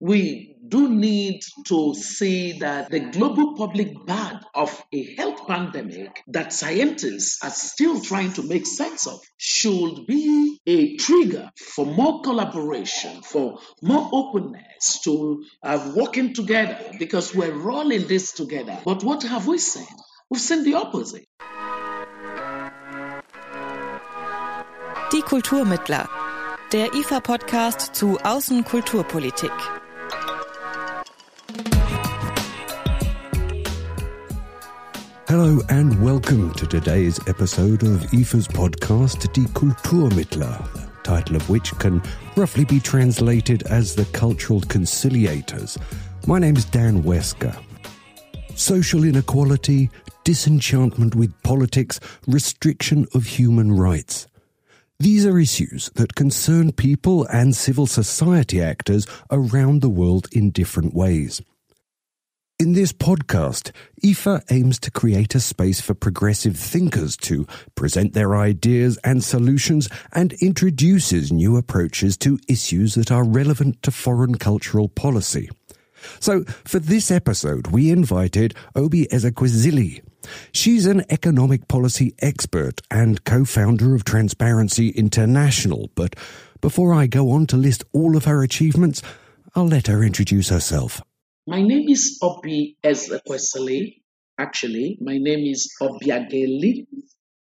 we do need to see that the global public bad of a health pandemic that scientists are still trying to make sense of should be a trigger for more collaboration, for more openness to uh, working together because we're all in this together. But what have we seen? We've seen the opposite. Die Kulturmittler, der IFA-Podcast zu Außenkulturpolitik. Hello and welcome to today's episode of IFA's podcast Die Kulturmittler, the title of which can roughly be translated as the cultural conciliators. My name is Dan Wesker. Social inequality, disenchantment with politics, restriction of human rights. These are issues that concern people and civil society actors around the world in different ways. In this podcast, IFA aims to create a space for progressive thinkers to present their ideas and solutions and introduces new approaches to issues that are relevant to foreign cultural policy. So, for this episode, we invited Obi Ezekwesili. She's an economic policy expert and co-founder of Transparency International, but before I go on to list all of her achievements, I'll let her introduce herself. My name is Obi Ezekwesili. Actually, my name is Obiageli,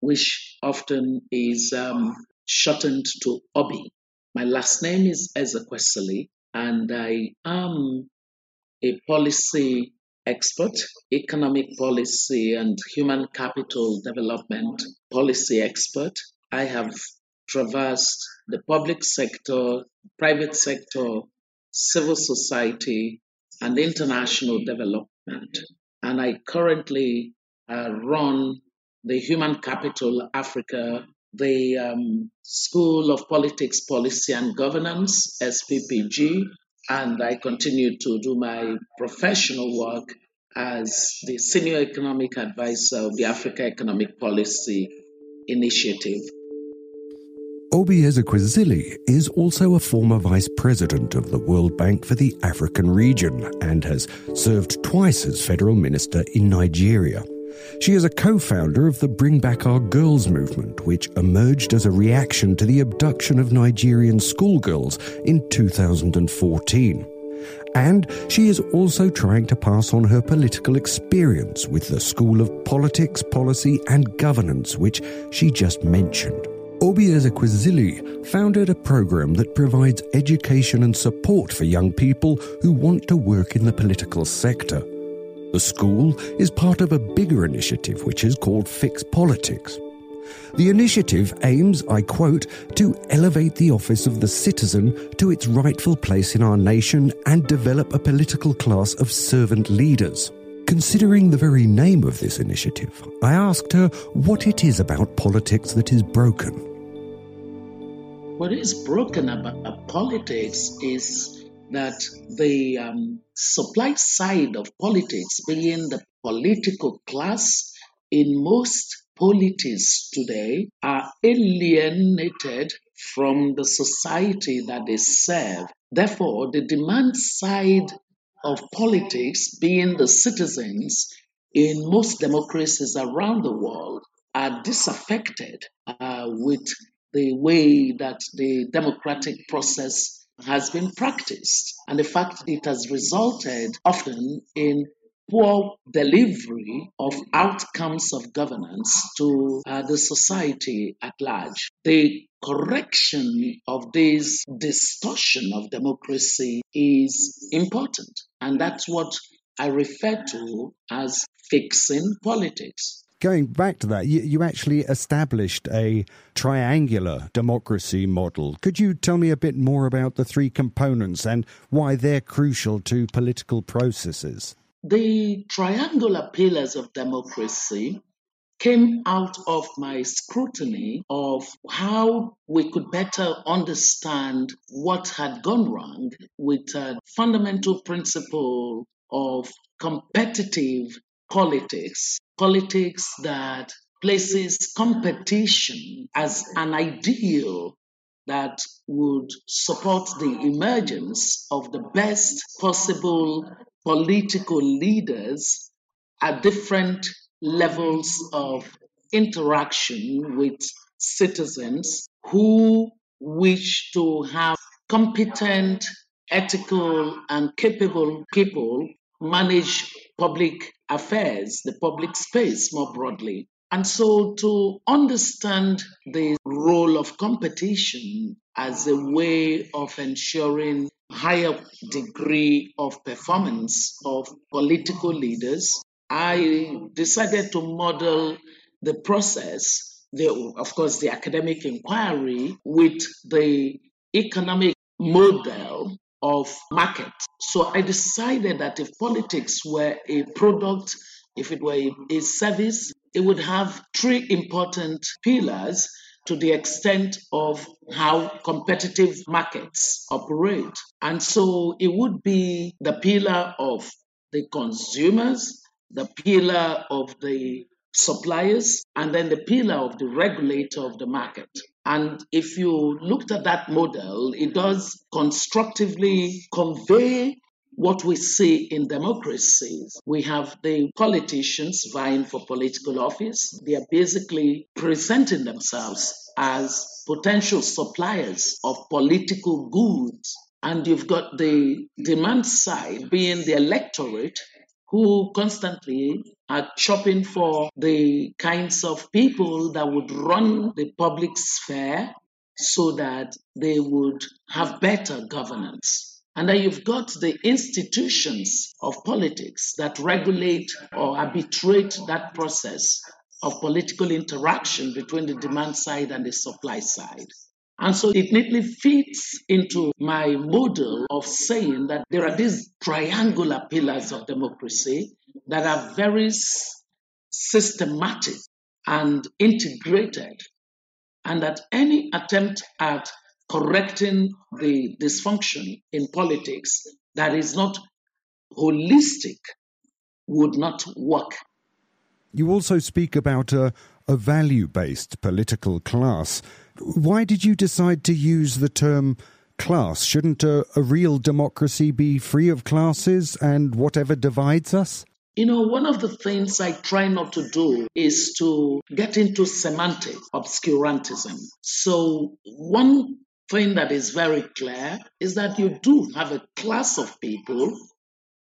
which often is um, shortened to Obi. My last name is Ezekwesili, and I am a policy expert, economic policy and human capital development policy expert. I have traversed the public sector, private sector, civil society, and international development. And I currently uh, run the Human Capital Africa, the um, School of Politics, Policy and Governance, SPPG, and I continue to do my professional work as the Senior Economic Advisor of the Africa Economic Policy Initiative. Obi Ezekwesili is also a former vice president of the World Bank for the African region and has served twice as federal minister in Nigeria. She is a co founder of the Bring Back Our Girls movement, which emerged as a reaction to the abduction of Nigerian schoolgirls in 2014. And she is also trying to pass on her political experience with the School of Politics, Policy and Governance, which she just mentioned. Obi Ezekwesili founded a program that provides education and support for young people who want to work in the political sector. The school is part of a bigger initiative which is called Fix Politics. The initiative aims, I quote, to elevate the office of the citizen to its rightful place in our nation and develop a political class of servant leaders. Considering the very name of this initiative, I asked her what it is about politics that is broken. What is broken about politics is that the um, supply side of politics, being the political class in most polities today, are alienated from the society that they serve. Therefore, the demand side of politics, being the citizens in most democracies around the world, are disaffected uh, with the way that the democratic process has been practiced. And the fact it has resulted often in poor delivery of outcomes of governance to uh, the society at large. The correction of this distortion of democracy is important. And that's what I refer to as fixing politics going back to that, you, you, actually established a triangular democracy model. Could you tell me a bit more about the three components and why they're crucial to political processes? The triangular pillars of democracy came out of my scrutiny of how we could better understand what had gone wrong with a fundamental principle of competitive politics, politics that places competition as an ideal that would support the emergence of the best possible political leaders at different levels of interaction with citizens who wish to have competent, ethical, and capable people manage public affairs, the public space more broadly. And so to understand the role of competition as a way of ensuring higher degree of performance of political leaders, I decided to model the process, the, of course, the academic inquiry with the economic model of market. So I decided that if politics were a product, if it were a service, it would have three important pillars to the extent of how competitive markets operate. And so it would be the pillar of the consumers, the pillar of the suppliers, and then the pillar of the regulator of the market. And if you looked at that model, it does constructively convey what we see in democracies. We have the politicians vying for political office. They are basically presenting themselves as potential suppliers of political goods. And you've got the demand side being the electorate who constantly are shopping for the kinds of people that would run the public sphere so that they would have better governance. And then you've got the institutions of politics that regulate or arbitrate that process of political interaction between the demand side and the supply side. And so it neatly fits into my model of saying that there are these triangular pillars of democracy that are very systematic and integrated, and that any attempt at correcting the dysfunction in politics that is not holistic would not work. You also speak about a, a value based political class. Why did you decide to use the term class? Shouldn't a, a real democracy be free of classes and whatever divides us? You know, one of the things I try not to do is to get into semantic obscurantism. So, one thing that is very clear is that you do have a class of people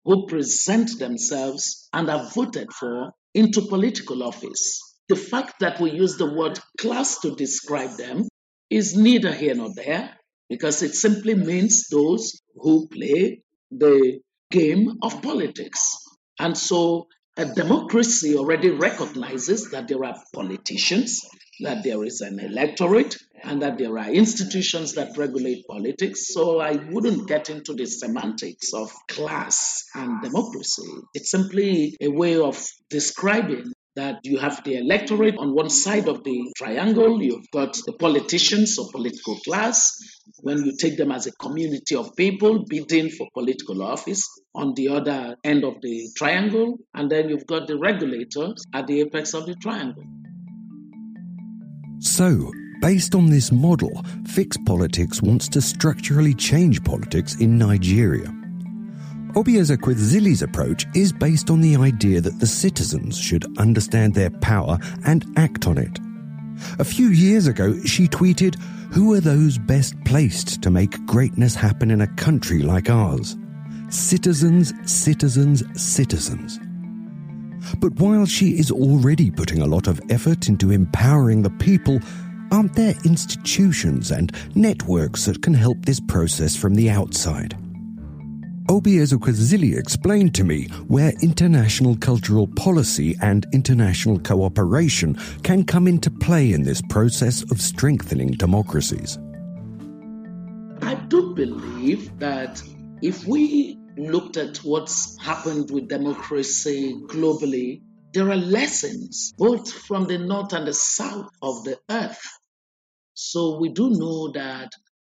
who present themselves and are voted for into political office. The fact that we use the word class to describe them is neither here nor there because it simply means those who play the game of politics. And so a democracy already recognizes that there are politicians, that there is an electorate, and that there are institutions that regulate politics. So I wouldn't get into the semantics of class and democracy. It's simply a way of describing that you have the electorate on one side of the triangle, you've got the politicians or political class, when you take them as a community of people bidding for political office on the other end of the triangle, and then you've got the regulators at the apex of the triangle. So, based on this model, Fix Politics wants to structurally change politics in Nigeria. Obi Ezekwesili's approach is based on the idea that the citizens should understand their power and act on it. A few years ago, she tweeted, Who are those best placed to make greatness happen in a country like ours? Citizens, citizens, citizens. But while she is already putting a lot of effort into empowering the people, aren't there institutions and networks that can help this process from the outside? Obi Ezekwesili explained to me where international cultural policy and international cooperation can come into play in this process of strengthening democracies. I do believe that if we looked at what's happened with democracy globally, there are lessons both from the north and the south of the earth. So we do know that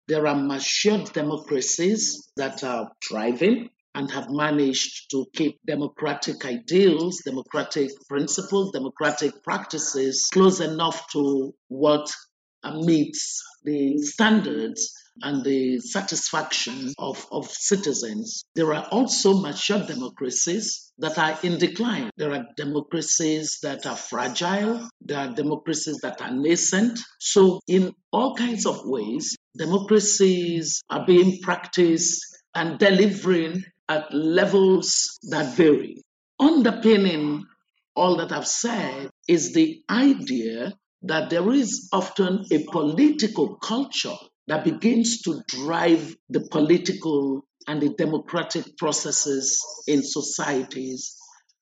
there are matured democracies that are thriving and have managed to keep democratic ideals, democratic principles, democratic practices close enough to what meets the standards and the satisfaction of, of citizens. There are also mature democracies that are in decline. There are democracies that are fragile. There are democracies that are nascent. So, in all kinds of ways, democracies are being practiced and delivering at levels that vary. Underpinning all that I've said is the idea that there is often a political culture that begins to drive the political and the democratic processes in societies.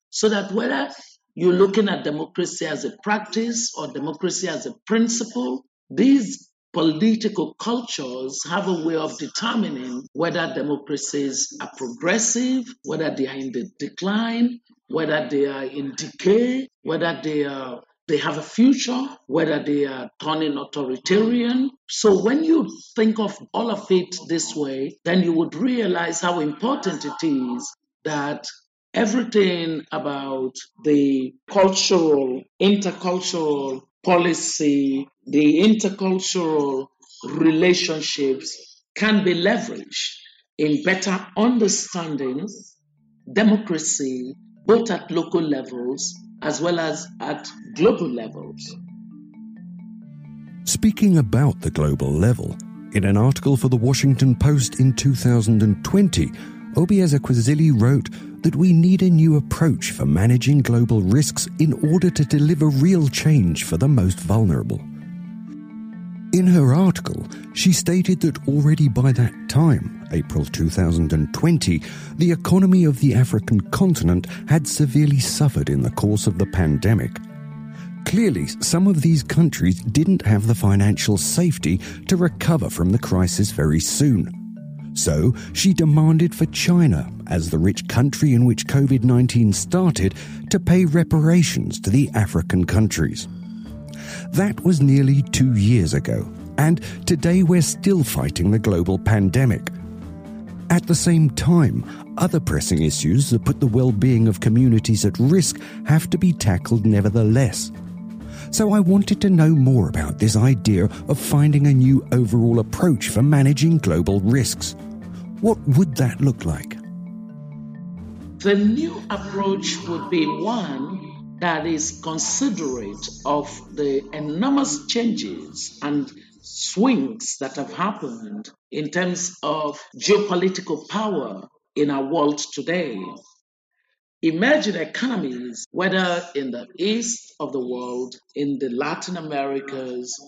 So that whether you're looking at democracy as a practice or democracy as a principle, these political cultures have a way of determining whether democracies are progressive, whether they are in the decline, whether they are in decay, whether they are they have a future, whether they are turning authoritarian. So when you think of all of it this way, then you would realize how important it is that everything about the cultural, intercultural policy, the intercultural relationships can be leveraged in better understanding democracy, both at local levels as well as at global levels. Speaking about the global level, in an article for the Washington Post in 2020, Obi Ezekwesili wrote that we need a new approach for managing global risks in order to deliver real change for the most vulnerable. In her article, she stated that already by that time, April 2020, the economy of the African continent had severely suffered in the course of the pandemic. Clearly, some of these countries didn't have the financial safety to recover from the crisis very soon. So, she demanded for China, as the rich country in which COVID 19 started, to pay reparations to the African countries. That was nearly two years ago, and today we're still fighting the global pandemic. At the same time, other pressing issues that put the well being of communities at risk have to be tackled nevertheless. So I wanted to know more about this idea of finding a new overall approach for managing global risks. What would that look like? The new approach would be one that is considerate of the enormous changes and swings that have happened in terms of geopolitical power in our world today. Emerging economies, whether in the east of the world, in the Latin Americas,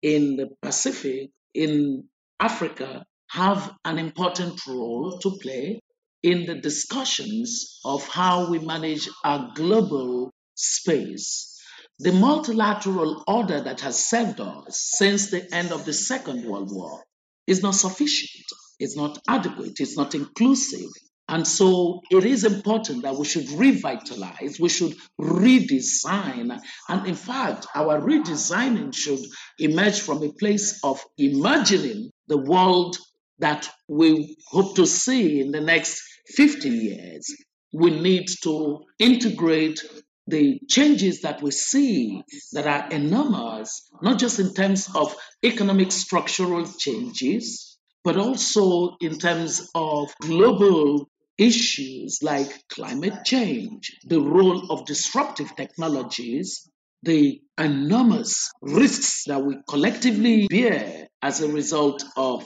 in the Pacific, in Africa, have an important role to play in the discussions of how we manage our global space. The multilateral order that has served us since the end of the Second World War is not sufficient, it's not adequate, it's not inclusive. And so it is important that we should revitalize, we should redesign. And in fact, our redesigning should emerge from a place of imagining the world that we hope to see in the next 50 years. We need to integrate the changes that we see that are enormous, not just in terms of economic structural changes, but also in terms of global issues like climate change, the role of disruptive technologies, the enormous risks that we collectively bear as a result of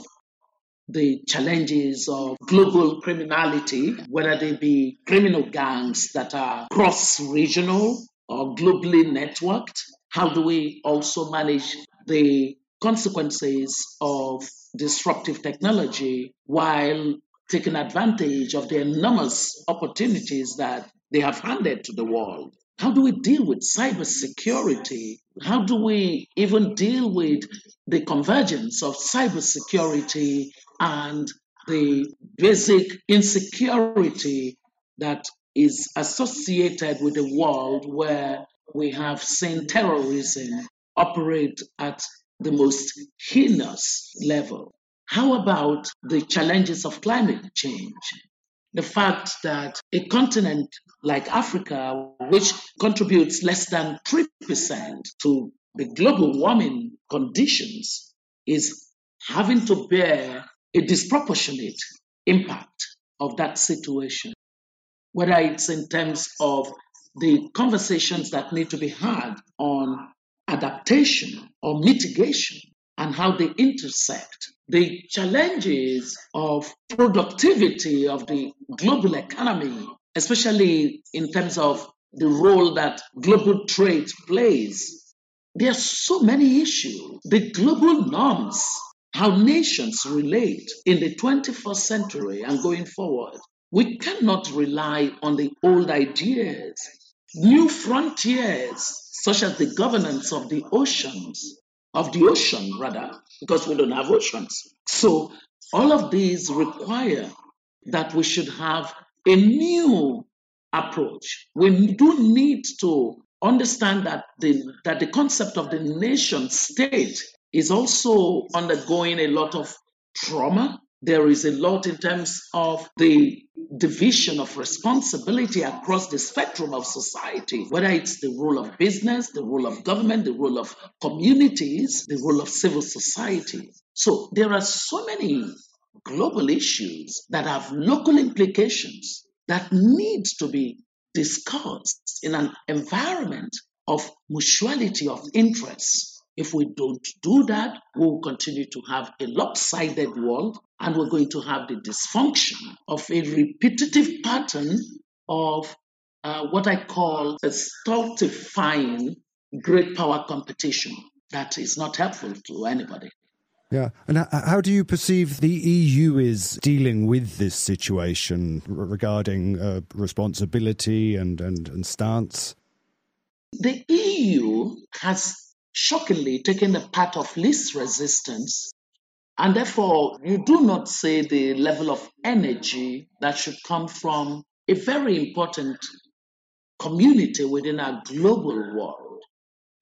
the challenges of global criminality, whether they be criminal gangs that are cross regional or globally networked. How do we also manage the consequences of disruptive technology while taking advantage of the enormous opportunities that they have handed to the world? How do we deal with cybersecurity? How do we even deal with the convergence of cybersecurity and the basic insecurity that is associated with a world where we have seen terrorism operate at the most heinous level. How about the challenges of climate change? The fact that a continent like Africa, which contributes less than 3% to the global warming conditions is having to bear a disproportionate impact of that situation, whether it's in terms of the conversations that need to be had on adaptation or mitigation and how they intersect. The challenges of productivity of the global economy, especially in terms of the role that global trade plays. There are so many issues. The global norms, how nations relate in the 21st century and going forward. We cannot rely on the old ideas. New frontiers, such as the governance of the oceans, of the ocean rather, because we don't have oceans. So all of these require that we should have a new approach. We do need to understand that the, that the concept of the nation state is also undergoing a lot of trauma. There is a lot in terms of the division of responsibility across the spectrum of society, whether it's the role of business, the role of government, the role of communities, the role of civil society. So there are so many global issues that have local implications that need to be discussed in an environment of mutuality of interests. If we don't do that, we will continue to have a lopsided world and we're going to have the dysfunction of a repetitive pattern of uh, what I call a stultifying great power competition that is not helpful to anybody. Yeah. And how do you perceive the EU is dealing with this situation regarding uh, responsibility and, and, and stance? The EU has shockingly taken the path of least resistance. And therefore, you do not see the level of energy that should come from a very important community within our global world.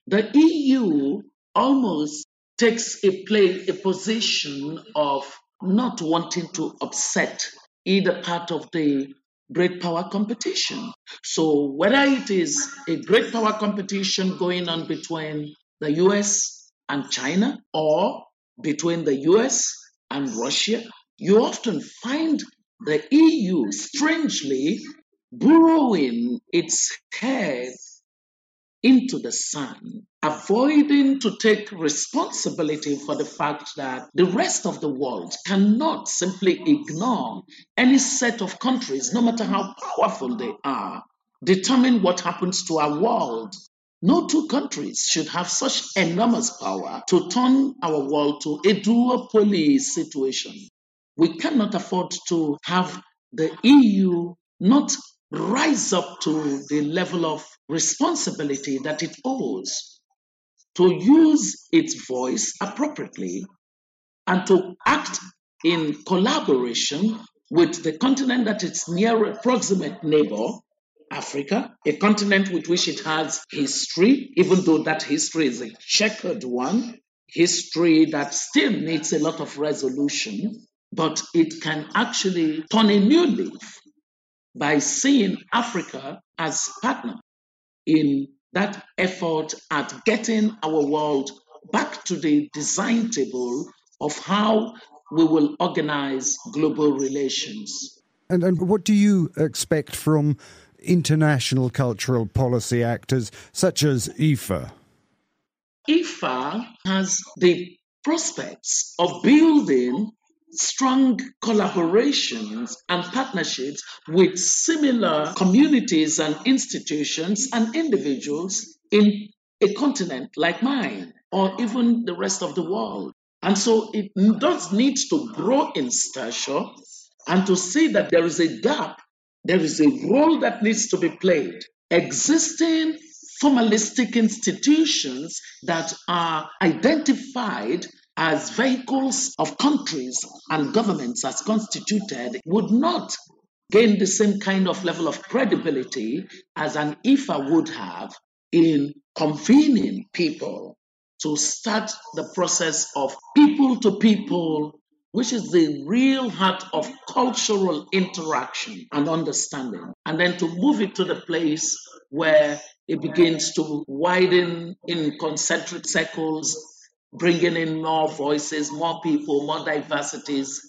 The EU almost takes a play a position of not wanting to upset either part of the great power competition. So whether it is a great power competition going on between the US and China or between the US and Russia, you often find the EU strangely burrowing its head into the sun, avoiding to take responsibility for the fact that the rest of the world cannot simply ignore any set of countries, no matter how powerful they are, determine what happens to our world. No two countries should have such enormous power to turn our world to a duopoly situation. We cannot afford to have the EU not rise up to the level of responsibility that it owes to use its voice appropriately and to act in collaboration with the continent that its near proximate neighbor, Africa, a continent with which it has history, even though that history is a checkered one, history that still needs a lot of resolution, but it can actually turn a new leaf by seeing Africa as partner in that effort at getting our world back to the design table of how we will organize global relations. And, and what do you expect from international cultural policy actors such as IFA? IFA has the prospects of building strong collaborations and partnerships with similar communities and institutions and individuals in a continent like mine or even the rest of the world. And so it does need to grow in stature and to see that there is a gap, there is a role that needs to be played. Existing formalistic institutions that are identified as vehicles of countries and governments as constituted would not gain the same kind of level of credibility as an IFA would have in convening people to start the process of people to people, which is the real heart of cultural interaction and understanding, and then to move it to the place where it begins to widen in concentric circles bringing in more voices, more people, more diversities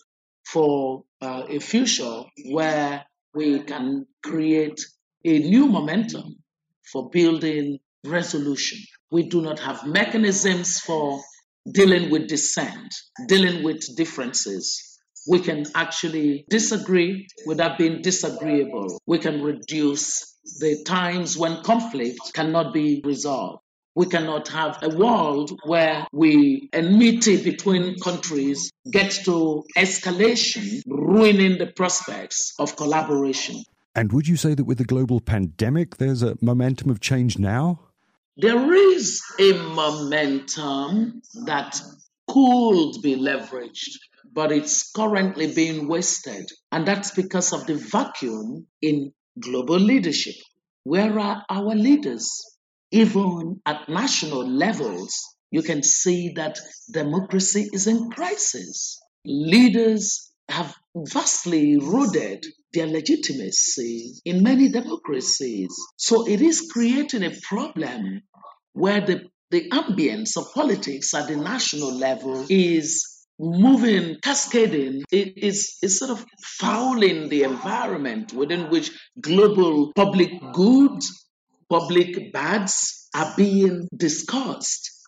for uh, a future where we can create a new momentum for building resolution. We do not have mechanisms for dealing with dissent, dealing with differences. We can actually disagree without being disagreeable. We can reduce the times when conflict cannot be resolved. We cannot have a world where we enmity between countries gets to escalation, ruining the prospects of collaboration. And would you say that with the global pandemic, there's a momentum of change now? There is a momentum that could be leveraged, but it's currently being wasted. And that's because of the vacuum in global leadership. Where are our leaders? Even at national levels, you can see that democracy is in crisis. Leaders have vastly eroded their legitimacy in many democracies. So it is creating a problem where the, the ambience of politics at the national level is moving, cascading, it is, is sort of fouling the environment within which global public goods, public bads are being discussed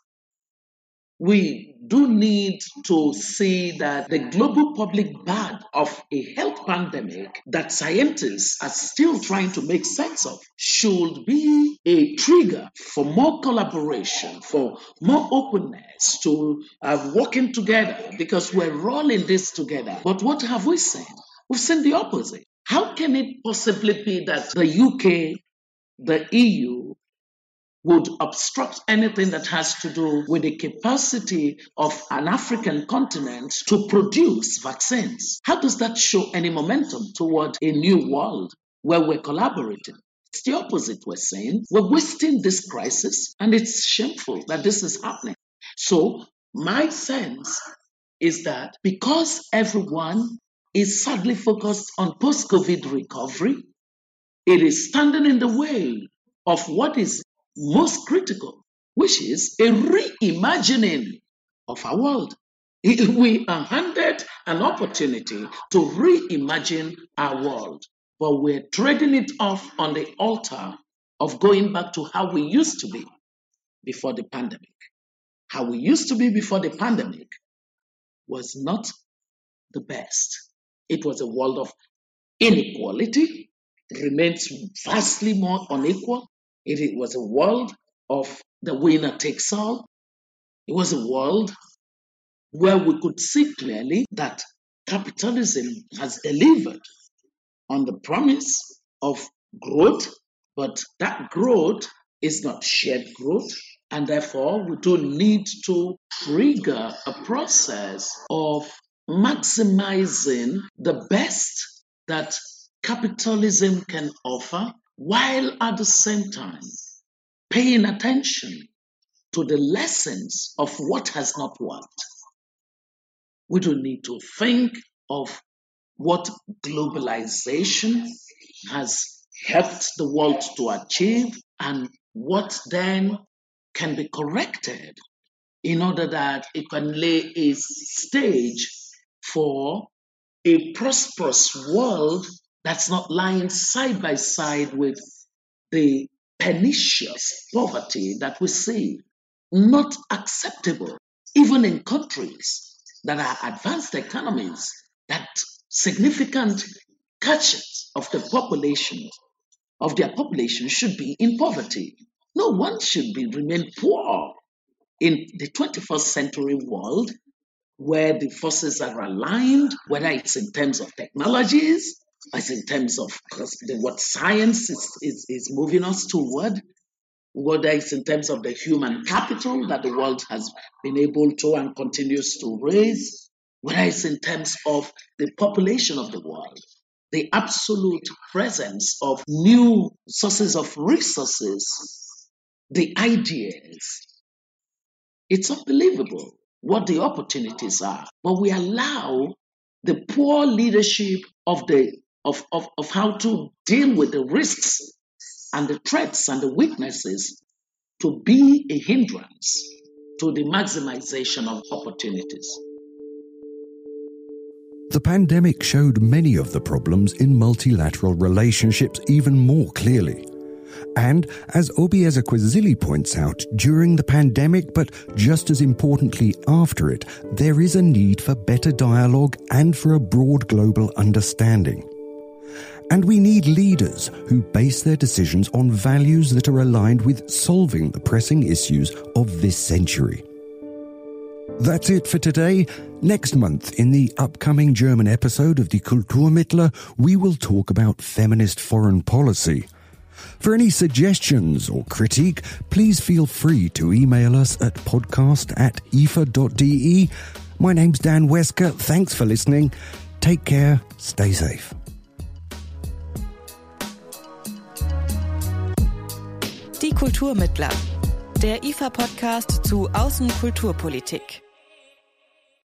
we do need to see that the global public bad of a health pandemic that scientists are still trying to make sense of should be a trigger for more collaboration, for more openness to uh, working together because we're all in this together. But what have we seen? We've seen the opposite. How can it possibly be that the UK, the EU, would obstruct anything that has to do with the capacity of an African continent to produce vaccines. How does that show any momentum toward a new world where we're collaborating? It's the opposite we're saying. We're wasting this crisis, and it's shameful that this is happening. So, my sense is that because everyone is sadly focused on post COVID recovery, it is standing in the way of what is most critical, which is a reimagining of our world. We are handed an opportunity to reimagine our world, but we're trading it off on the altar of going back to how we used to be before the pandemic. How we used to be before the pandemic was not the best. It was a world of inequality, it remains vastly more unequal, it was a world of the winner takes all. It was a world where we could see clearly that capitalism has delivered on the promise of growth, but that growth is not shared growth. And therefore, we do need to trigger a process of maximizing the best that capitalism can offer while at the same time paying attention to the lessons of what has not worked. We do need to think of what globalization has helped the world to achieve and what then can be corrected in order that it can lay a stage for a prosperous world that's not lying side by side with the pernicious poverty that we see. Not acceptable, even in countries that are advanced economies, that significant catches of the population of their population should be in poverty. No one should be remain poor in the 21st century world where the forces are aligned, whether it's in terms of technologies, as in terms of what science is, is, is moving us toward, whether it's in terms of the human capital that the world has been able to and continues to raise, whether it's in terms of the population of the world, the absolute presence of new sources of resources, the ideas. It's unbelievable what the opportunities are, but we allow the poor leadership of the of, of, of how to deal with the risks and the threats and the weaknesses to be a hindrance to the maximization of opportunities. The pandemic showed many of the problems in multilateral relationships even more clearly. And as Obi Ezekwesili points out, during the pandemic, but just as importantly after it, there is a need for better dialogue and for a broad global understanding. And we need leaders who base their decisions on values that are aligned with solving the pressing issues of this century. That's it for today. Next month, in the upcoming German episode of the Kulturmittler, we will talk about feminist foreign policy. For any suggestions or critique, please feel free to email us at podcast at ifa.de. My name's Dan Wesker. Thanks for listening. Take care. Stay safe. Kulturmittler. Der IFA-Podcast zu Außenkulturpolitik.